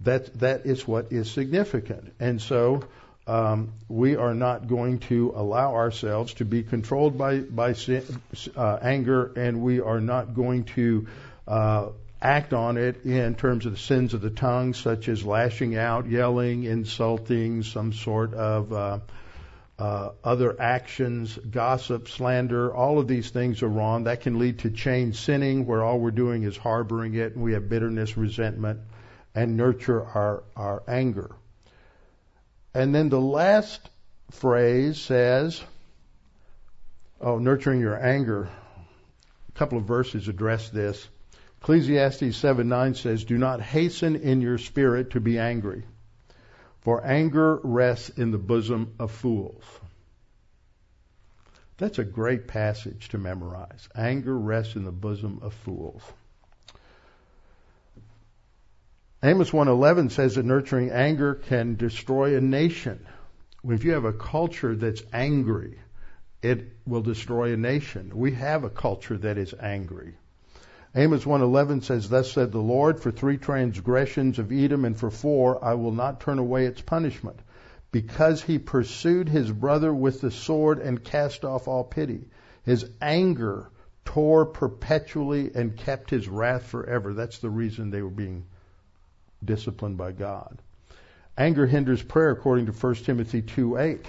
S1: That, that is what is significant. And so um, we are not going to allow ourselves to be controlled by by uh, anger, and we are not going to uh, act on it in terms of the sins of the tongue, such as lashing out, yelling, insulting, some sort of uh, uh, other actions, gossip, slander. All of these things are wrong. That can lead to chain sinning, where all we're doing is harboring it, and we have bitterness, resentment, and nurture our our anger. And then the last phrase says, oh, nurturing your anger. A couple of verses address this. Ecclesiastes 7 9 says, Do not hasten in your spirit to be angry, for anger rests in the bosom of fools. That's a great passage to memorize. Anger rests in the bosom of fools. Amos 1:11 says that nurturing anger can destroy a nation. If you have a culture that's angry, it will destroy a nation. We have a culture that is angry. Amos 1:11 says, "Thus said the Lord, for three transgressions of Edom and for four I will not turn away its punishment, because he pursued his brother with the sword and cast off all pity. His anger tore perpetually and kept his wrath forever." That's the reason they were being disciplined by God. Anger hinders prayer according to 1 Timothy 2:8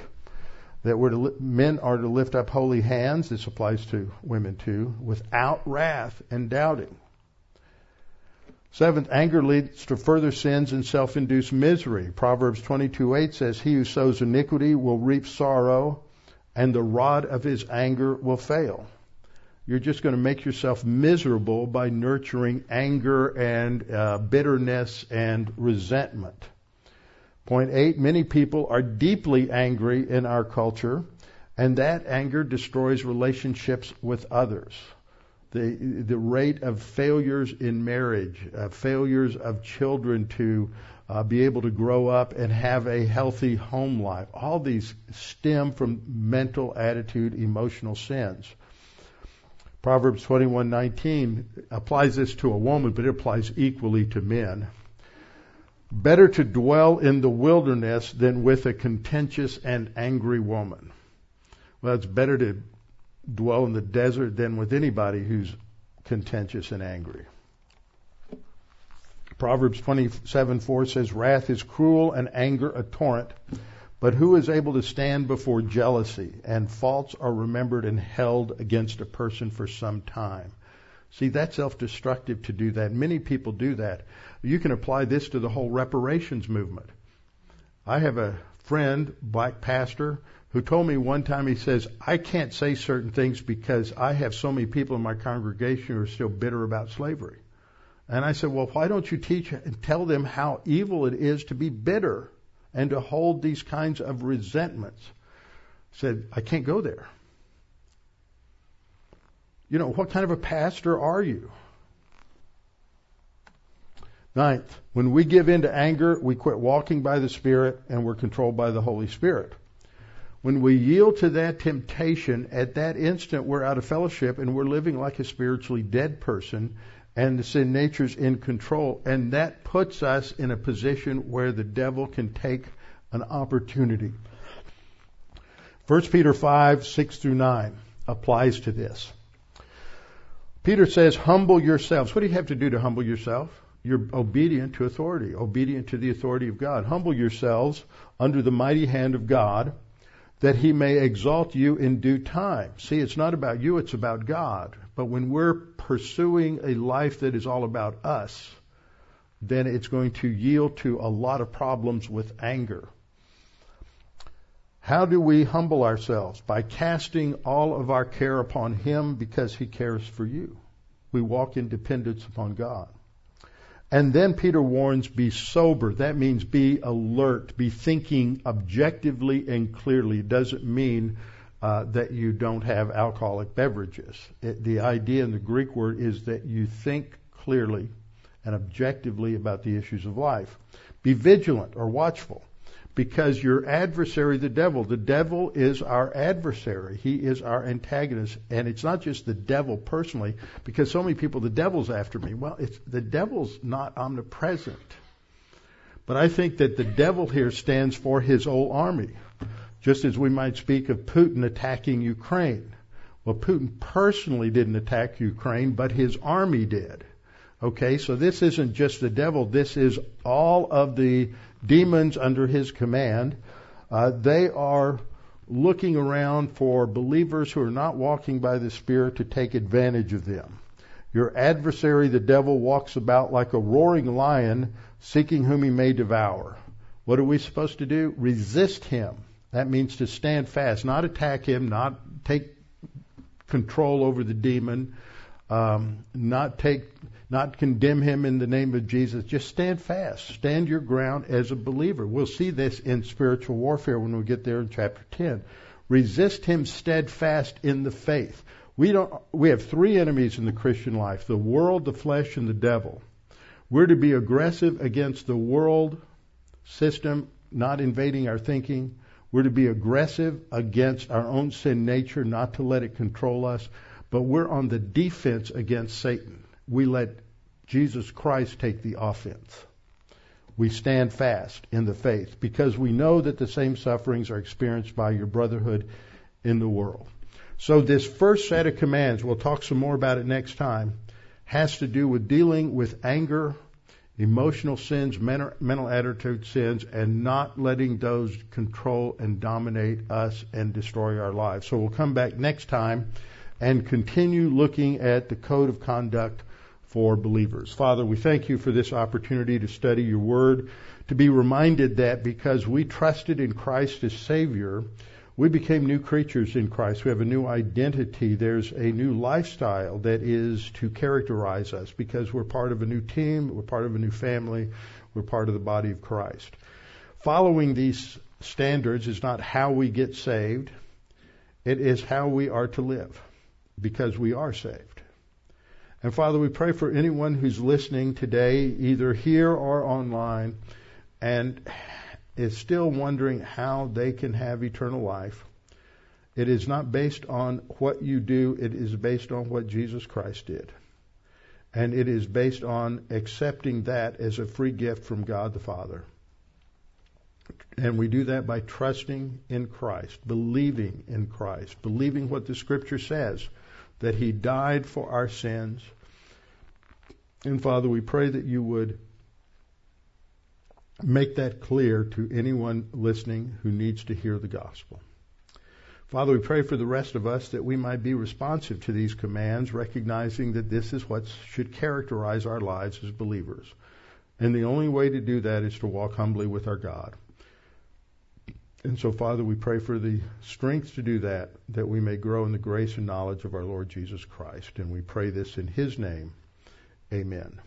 S1: that we're to, men are to lift up holy hands, this applies to women too, without wrath and doubting. Seventh, anger leads to further sins and self-induced misery. Proverbs 22:8 says, "He who sows iniquity will reap sorrow, and the rod of his anger will fail." You're just going to make yourself miserable by nurturing anger and uh, bitterness and resentment. Point eight, many people are deeply angry in our culture, and that anger destroys relationships with others. The, the rate of failures in marriage, uh, failures of children to uh, be able to grow up and have a healthy home life, all these stem from mental attitude, emotional sins. Proverbs 21:19 applies this to a woman, but it applies equally to men. Better to dwell in the wilderness than with a contentious and angry woman. Well, it's better to dwell in the desert than with anybody who's contentious and angry. Proverbs 27:4 says, Wrath is cruel and anger a torrent, but who is able to stand before jealousy? And faults are remembered and held against a person for some time. See, that's self-destructive to do that. Many people do that. You can apply this to the whole reparations movement. I have a friend, black pastor, who told me one time, he says, I can't say certain things because I have so many people in my congregation who are still bitter about slavery. And I said, well, why don't you teach and tell them how evil it is to be bitter and to hold these kinds of resentments? Said, I can't go there. You know, what kind of a pastor are you? Ninth, when we give in to anger, we quit walking by the Spirit and we're controlled by the Holy Spirit. When we yield to that temptation, at that instant we're out of fellowship and we're living like a spiritually dead person and the sin nature's in control. And that puts us in a position where the devil can take an opportunity. 1 Peter 5, 6 through 9 applies to this. Peter says, humble yourselves. What do you have to do to humble yourself? You're obedient to authority, obedient to the authority of God. Humble yourselves under the mighty hand of God that he may exalt you in due time. See, it's not about you, it's about God. But when we're pursuing a life that is all about us, then it's going to yield to a lot of problems with anger. How do we humble ourselves? By casting all of our care upon Him because He cares for you. We walk in dependence upon God. And then Peter warns, be sober. That means be alert, be thinking objectively and clearly. It doesn't mean uh, that you don't have alcoholic beverages. It, the idea in the Greek word is that you think clearly and objectively about the issues of life. Be vigilant or watchful because your adversary, the devil, the devil is our adversary. He is our antagonist. And it's not just the devil personally, because so many people, the devil's after me. Well, it's, the devil's not omnipresent. But I think that the devil here stands for his whole army. Just as we might speak of Putin attacking Ukraine. Well, Putin personally didn't attack Ukraine, but his army did. Okay, so this isn't just the devil, this is all of the demons under his command. Uh, they are looking around for believers who are not walking by the Spirit to take advantage of them. Your adversary, the devil, walks about like a roaring lion, seeking whom he may devour. What are we supposed to do? Resist him. That means to stand fast, not attack him, not take control over the demon, um, not take not condemn him in the name of Jesus. Just stand fast. Stand your ground as a believer. We'll see this in spiritual warfare when we get there in chapter 10. Resist him steadfast in the faith. We don't, we have three enemies in the Christian life. The world, the flesh, and the devil. We're to be aggressive against the world system, not invading our thinking. We're to be aggressive against our own sin nature, not to let it control us. But we're on the defense against Satan we let Jesus Christ take the offense. We stand fast in the faith because we know that the same sufferings are experienced by your brotherhood in the world. So this first set of commands, we'll talk some more about it next time, has to do with dealing with anger, emotional sins, mental attitude sins, and not letting those control and dominate us and destroy our lives. So we'll come back next time and continue looking at the code of conduct for believers. Father, we thank you for this opportunity to study your word, to be reminded that because we trusted in Christ as Savior, we became new creatures in Christ. We have a new identity. There's a new lifestyle that is to characterize us because we're part of a new team, we're part of a new family, we're part of the body of Christ. Following these standards is not how we get saved, it is how we are to live because we are saved. And Father, we pray for anyone who's listening today, either here or online, and is still wondering how they can have eternal life. It is not based on what you do, it is based on what Jesus Christ did. And it is based on accepting that as a free gift from God the Father. And we do that by trusting in Christ, believing in Christ, believing what the Scripture says, that He died for our sins. And Father, we pray that you would make that clear to anyone listening who needs to hear the gospel. Father, we pray for the rest of us that we might be responsive to these commands, recognizing that this is what should characterize our lives as believers. And the only way to do that is to walk humbly with our God. And so, Father, we pray for the strength to do that, that we may grow in the grace and knowledge of our Lord Jesus Christ. And we pray this in His name. Amen.